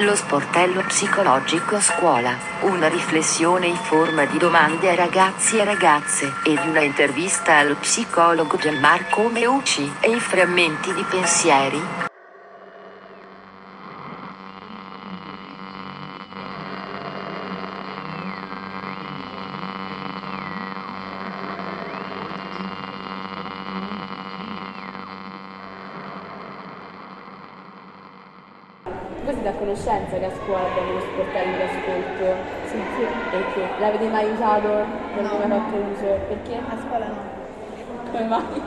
Lo sportello psicologico a scuola, una riflessione in forma di domande ai ragazzi e ragazze ed una intervista allo psicologo Gianmarco Meucci e i frammenti di pensieri. Voi siete a conoscenza che a scuola abbiamo lo sportello di ascolto? Sì, sì. E che l'avete mai usato? Non avete mai fatto uso? Perché? A scuola no, Come mai?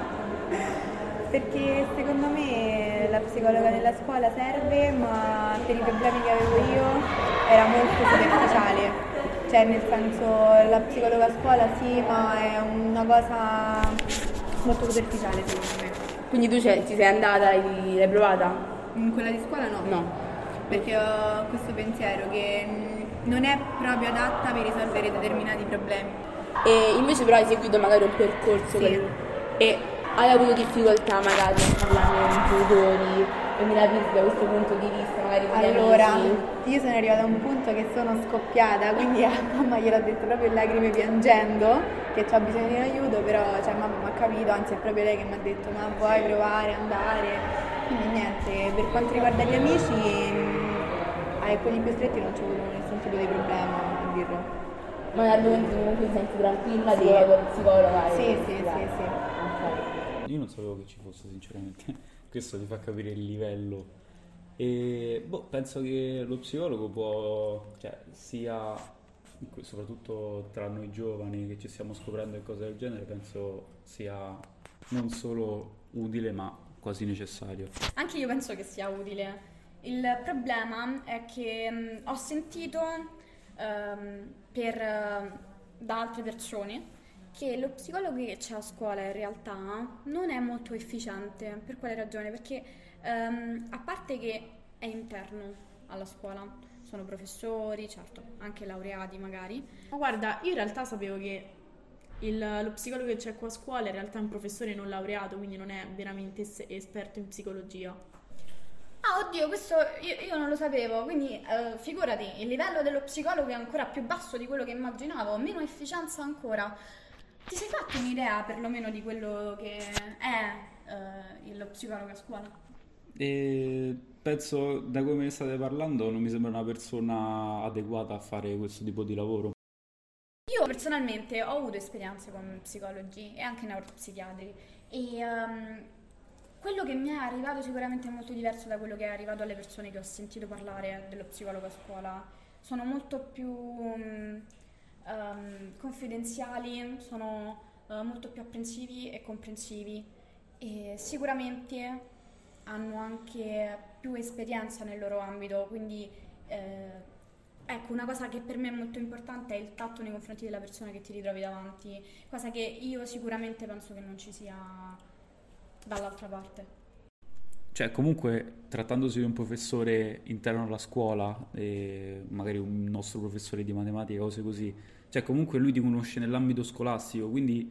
perché secondo me la psicologa nella scuola serve, ma per i problemi che avevo io era molto superficiale. Cioè nel senso la psicologa a scuola sì, ma è una cosa molto superficiale secondo me. Quindi tu ci sei andata l'hai provata? In quella di scuola no, No. Perché ho questo pensiero che non è proprio adatta per risolvere determinati problemi. E invece però hai seguito magari un percorso Sì. per- e hai avuto difficoltà magari a parlare con i genitori e mi capisci da questo punto di vista magari con Allora, io sono arrivata a un punto che sono scoppiata, quindi a mamma gliel'ho detto proprio in lacrime piangendo che ho bisogno di un aiuto, però cioè, mamma mi ha capito, anzi è proprio lei che mi ha detto ma vuoi provare, andare? Quindi niente, per quanto riguarda gli amici, ai quelli più stretti non c'è avuto nessun tipo di problema a dirlo. Ma nel momento comunque ti senti tranquilla, Sì. vai con psicologa e Sì, sì, sì, sì. Ok. Io non sapevo che ci fosse, sinceramente. Questo ti fa capire il livello. E boh, penso che lo psicologo può, cioè, sia soprattutto tra noi giovani che ci stiamo scoprendo e cose del genere, penso sia non solo utile ma quasi necessario. Anche io penso che sia utile. Il problema è che mh, ho sentito ehm, per, eh, da altre persone che lo psicologo che c'è a scuola in realtà non è molto efficiente. Per quale ragione? Perché ehm, a parte che è interno alla scuola, sono professori, certo, anche laureati magari, Ma guarda, io in realtà sapevo che il- lo psicologo che c'è qua a scuola in realtà è un professore non laureato, quindi non è veramente es- esperto in psicologia. Oddio, questo io, io non lo sapevo, quindi eh, figurati, il livello dello psicologo è ancora più basso di quello che immaginavo, meno efficienza ancora. Ti sei fatto un'idea perlomeno di quello che è eh, il psicologo a scuola? E penso, da come ne state parlando, non mi sembra una persona adeguata a fare questo tipo di lavoro. Io personalmente ho avuto esperienze con psicologi e anche neuropsichiatri e ehm, quello che mi è arrivato sicuramente è molto diverso da quello che è arrivato alle persone che ho sentito parlare dello psicologo a scuola. Sono molto più ehm, confidenziali, sono eh, molto più apprensivi e comprensivi e sicuramente hanno anche più esperienza nel loro ambito, quindi eh, ecco, una cosa che per me è molto importante è il tatto nei confronti della persona che ti ritrovi davanti, cosa che io sicuramente penso che non ci sia dall'altra parte. Cioè, comunque, trattandosi di un professore interno alla scuola, e magari un nostro professore di matematica, cose così, cioè comunque lui ti conosce nell'ambito scolastico, quindi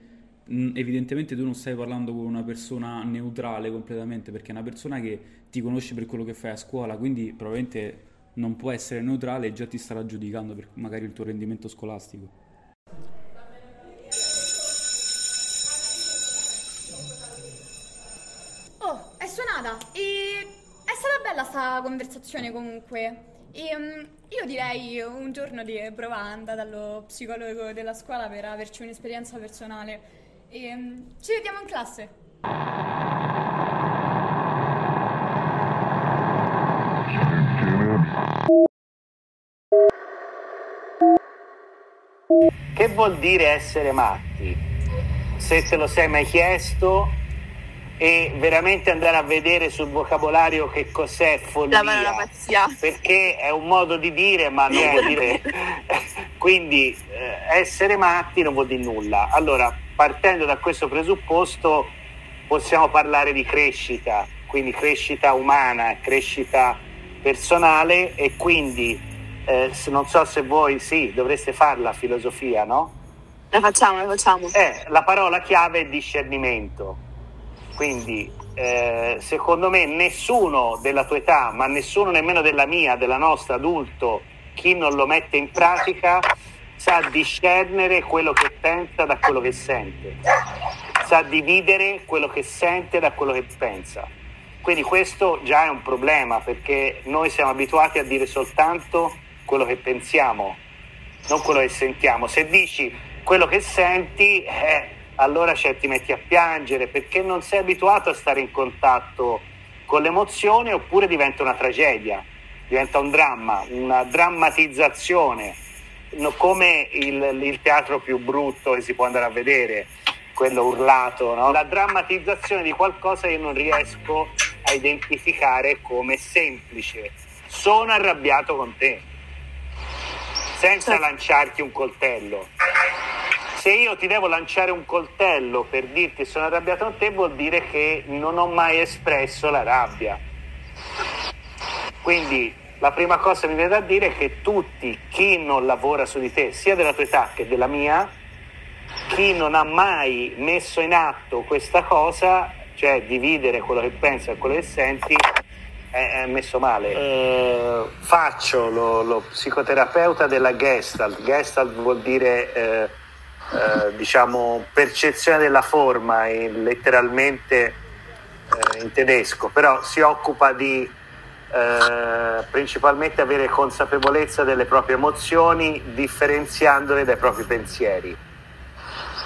evidentemente tu non stai parlando con una persona neutrale completamente, perché è una persona che ti conosce per quello che fai a scuola, quindi probabilmente non può essere neutrale e già ti starà giudicando per magari il tuo rendimento scolastico. Oh, è suonata e è stata bella sta conversazione comunque. E, mm, io direi un giorno di andare dallo psicologo della scuola per averci un'esperienza personale. E, mm, ci vediamo in classe. Che vuol dire essere matti? Se te lo sei mai chiesto e veramente andare a vedere sul vocabolario che cos'è follia. La parola pazzia. Perché è un modo di dire, ma non vuol dire. Quindi eh, essere matti non vuol dire nulla. Allora, partendo da questo presupposto, possiamo parlare di crescita, quindi crescita umana, crescita personale e quindi eh, non so se voi sì, dovreste farla filosofia, no? La facciamo, la facciamo. Eh, la parola chiave è discernimento. Quindi eh, secondo me nessuno della tua età, ma nessuno nemmeno della mia, della nostra adulto, chi non lo mette in pratica, sa discernere quello che pensa da quello che sente, sa dividere quello che sente da quello che pensa. Quindi questo già è un problema perché noi siamo abituati a dire soltanto quello che pensiamo, non quello che sentiamo. Se dici quello che senti, eh, allora cioè, ti metti a piangere perché non sei abituato a stare in contatto con l'emozione oppure diventa una tragedia, diventa un dramma, una drammatizzazione, no, come il, il, teatro più brutto che si può andare a vedere, quello urlato, no? la drammatizzazione di qualcosa che non riesco a identificare come semplice. Sono arrabbiato con te, senza lanciarti un coltello se io ti devo lanciare un coltello per dirti sono arrabbiato con te vuol dire che non ho mai espresso la rabbia. Quindi la prima cosa che mi viene da dire è che tutti, chi non lavora su di te, sia della tua età che della mia, chi non ha mai messo in atto questa cosa, cioè dividere quello che pensi e quello che senti, è, messo male. Eh, faccio lo, lo, psicoterapeuta della Gestalt. Gestalt vuol dire eh, eh, diciamo, percezione della forma, in, letteralmente eh, in tedesco, però si occupa di eh, principalmente avere consapevolezza delle proprie emozioni differenziandole dai propri pensieri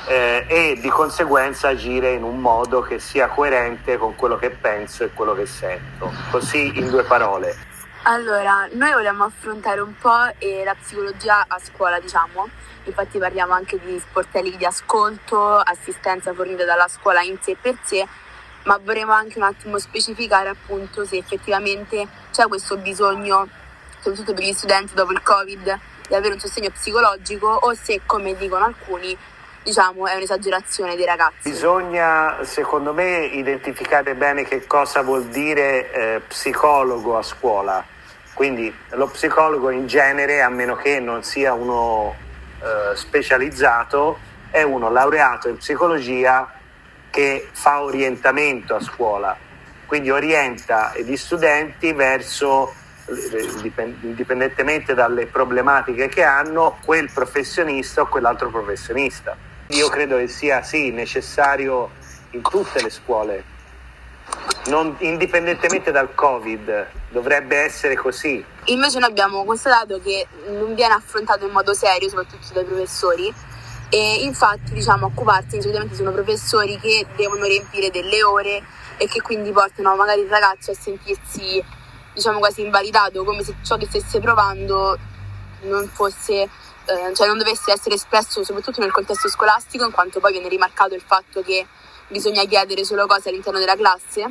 eh, e di conseguenza agire in un modo che sia coerente con quello che penso e quello che sento. Così in due parole. Allora, noi vogliamo affrontare un po' la psicologia a scuola, diciamo, infatti parliamo anche di sportelli di ascolto, assistenza fornita dalla scuola in sé per sé, ma vorremmo anche un attimo specificare appunto se effettivamente c'è questo bisogno, soprattutto per gli studenti dopo il Covid, di avere un sostegno psicologico o se, come dicono alcuni, diciamo è un'esagerazione dei ragazzi. Bisogna, secondo me, identificare bene che cosa vuol dire eh, psicologo a scuola. Quindi lo psicologo in genere, a meno che non sia uno eh, specializzato è uno laureato in psicologia che fa orientamento a scuola, quindi orienta gli studenti verso, indipendentemente dalle problematiche che hanno, quel professionista o quell'altro professionista. Io credo che sia sì necessario in tutte le scuole, non, indipendentemente dal Covid, dovrebbe essere così. Invece noi abbiamo constatato che non viene affrontato in modo serio, soprattutto dai professori, e infatti diciamo occuparsi solitamente sono professori che devono riempire delle ore e che quindi portano magari il ragazzo a sentirsi diciamo quasi invalidato, come se ciò che stesse provando non fosse eh, cioè non dovesse essere espresso soprattutto nel contesto scolastico, in quanto poi viene rimarcato il fatto che bisogna chiedere solo cose all'interno della classe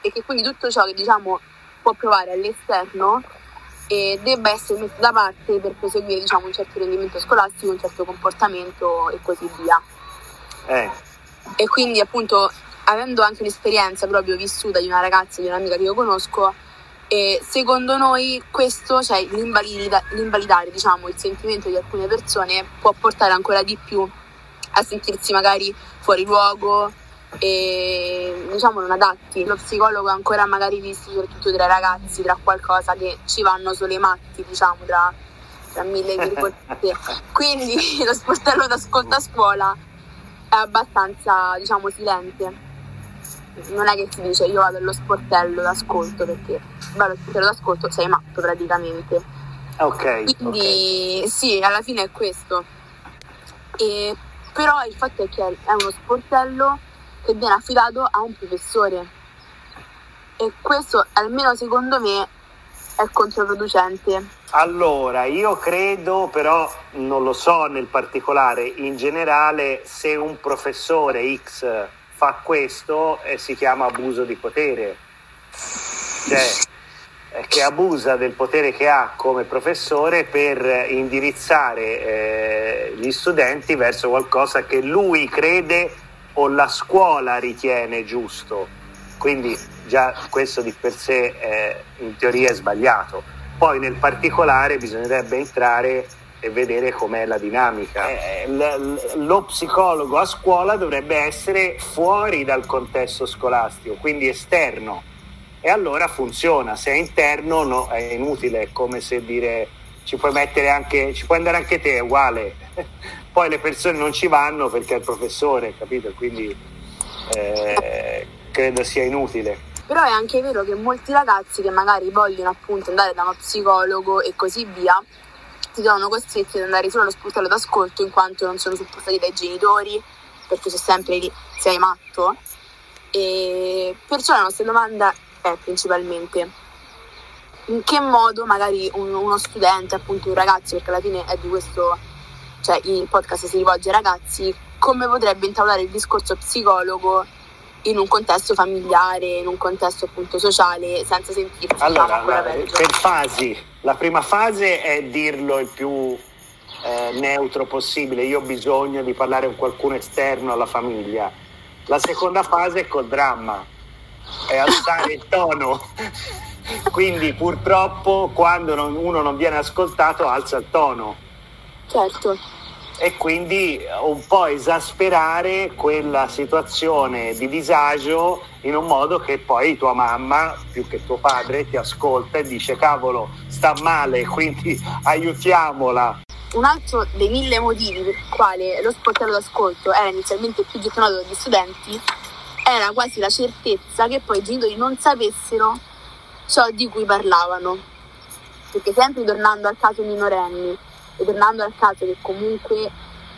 e che quindi tutto ciò che diciamo può provare all'esterno e debba essere messo da parte per proseguire diciamo, un certo rendimento scolastico, un certo comportamento e così via. Eh. E quindi appunto avendo anche un'esperienza proprio vissuta di una ragazza, di un'amica che io conosco, e secondo noi questo, cioè l'invalidare diciamo, il sentimento di alcune persone può portare ancora di più a sentirsi magari fuori luogo, e diciamo non adatti. Lo psicologo è ancora magari visto soprattutto tra i ragazzi, tra qualcosa che ci vanno solo i matti, diciamo, tra, tra mille virgolette. Quindi lo sportello d'ascolto a scuola è abbastanza, diciamo, silente. Non è che si dice io vado allo sportello d'ascolto perché vado allo sportello d'ascolto sei matto praticamente. Ok. Quindi okay. sì, alla fine è questo. E, però il fatto è che è uno sportello che viene affidato a un professore. E questo, almeno secondo me, è controproducente. Allora, io credo, però non lo so nel particolare, in generale se un professore X fa questo eh, si chiama abuso di potere. Cioè, eh, che abusa del potere che ha come professore per indirizzare eh, gli studenti verso qualcosa che lui crede o la scuola ritiene giusto. Quindi già questo di per sé è, in teoria è sbagliato. Poi nel particolare bisognerebbe entrare e vedere com'è la dinamica. Eh, l- lo psicologo a scuola dovrebbe essere fuori dal contesto scolastico, quindi esterno. E allora funziona, se è interno no, è inutile, è come se dire ci puoi mettere anche, ci puoi andare anche te, è uguale. Poi le persone non ci vanno perché è il professore, capito? Quindi eh, credo sia inutile. Però è anche vero che molti ragazzi che magari vogliono appunto andare da uno psicologo e così via, si trovano costretti ad andare solo allo sportello d'ascolto in quanto non sono supportati dai genitori, perché c'è sempre lì sei matto. E perciò la nostra domanda è principalmente in che modo magari un, uno studente, appunto un ragazzo, perché alla fine è di questo, cioè il podcast si rivolge ai ragazzi, come potrebbe intavolare il discorso psicologo in un contesto familiare, in un contesto appunto sociale, senza sentirsi allora, la, per fasi. La prima fase è dirlo il più eh, neutro possibile. Io ho bisogno di parlare con qualcuno esterno alla famiglia. La seconda fase è col dramma, è alzare il tono. Quindi purtroppo quando non, uno non viene ascoltato alza il tono. Certo. E quindi un po' esasperare quella situazione di disagio in un modo che poi tua mamma più che tuo padre ti ascolta e dice cavolo sta male quindi aiutiamola. Un altro dei mille motivi per il quale lo sportello d'ascolto era inizialmente più gettonato dagli studenti era quasi la certezza che poi i genitori non sapessero ciò di cui parlavano. Perché sempre tornando al caso minorenni tornando al caso che comunque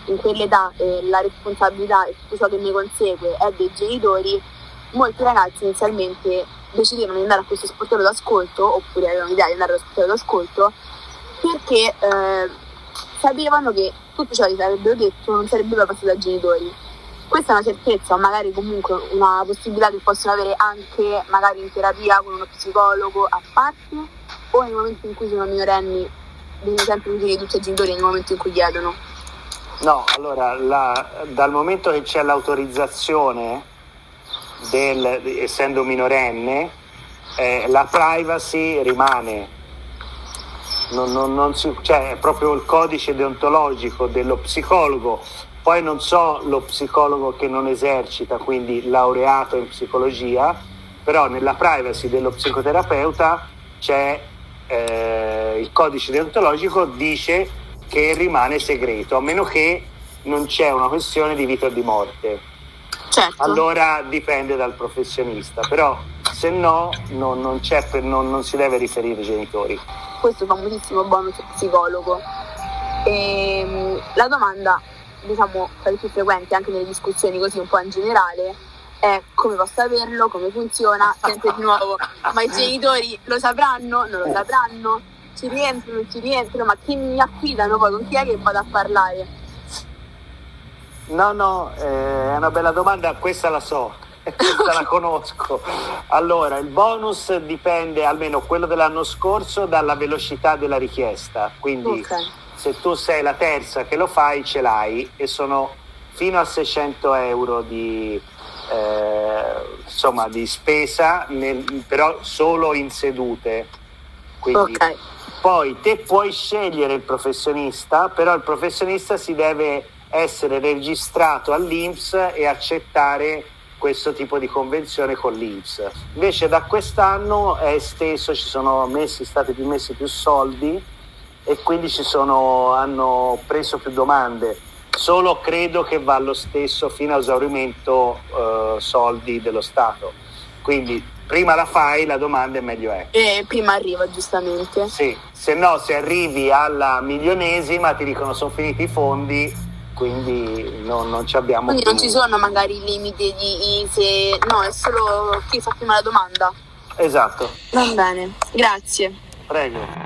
in quell'età eh, la responsabilità e tutto ciò che ne consegue è dei genitori, molti ragazzi inizialmente decidevano di andare a questo sportello d'ascolto oppure avevano l'idea di andare allo sportello d'ascolto perché eh, sapevano che tutto ciò che sarebbero detto non sarebbe mai passato dai genitori. Questa è una certezza, o magari comunque una possibilità che possono avere anche magari in terapia con uno psicologo a parte o nel momento in cui sono minorenni bisogna sempre dire tutti i genitori nel momento in cui chiedono. No, allora la, dal momento che c'è l'autorizzazione del, essendo minorenne, eh, la privacy rimane. Non, non, non si, cioè, è proprio il codice deontologico dello psicologo. Poi non so lo psicologo che non esercita, quindi laureato in psicologia, però nella privacy dello psicoterapeuta c'è eh, il codice deontologico dice che rimane segreto, a meno che non c'è una questione di vita o di morte. Certo. Allora dipende dal professionista, però se no non, non, non, non si deve riferire ai genitori. Questo famosissimo bonus psicologo. E, ehm, la domanda, diciamo, tra le più frequenti anche nelle discussioni così un po' in generale, è come posso averlo, come funziona, sempre di nuovo, ma i genitori lo sapranno, non lo sapranno, ci rientrano, non ci rientrano, ma chi mi affidano poi, con chi è che vado a parlare? No, no, eh, è una bella domanda, questa la so, questa la conosco. Allora, il bonus dipende, almeno quello dell'anno scorso, dalla velocità della richiesta, quindi okay. se tu sei la terza che lo fai, ce l'hai e sono fino a 600 euro di, eh, insomma, di spesa, nel, però solo in sedute. Quindi, okay. Poi te puoi scegliere il professionista, però il professionista si deve essere registrato all'INPS e accettare questo tipo di convenzione con l'INPS. Invece da quest'anno è esteso, ci sono messi, stati più messi più soldi e quindi ci sono, hanno preso più domande solo credo che va lo stesso fino a esaurimento eh, soldi dello Stato. Quindi prima la fai, la domanda è meglio è. E prima arriva giustamente. Sì, se no se arrivi alla milionesima ti dicono sono finiti i fondi, quindi non, non ci abbiamo Quindi più. non ci sono magari i limiti di se no, è solo chi fa prima la domanda. Esatto. Va bene, grazie. Prego.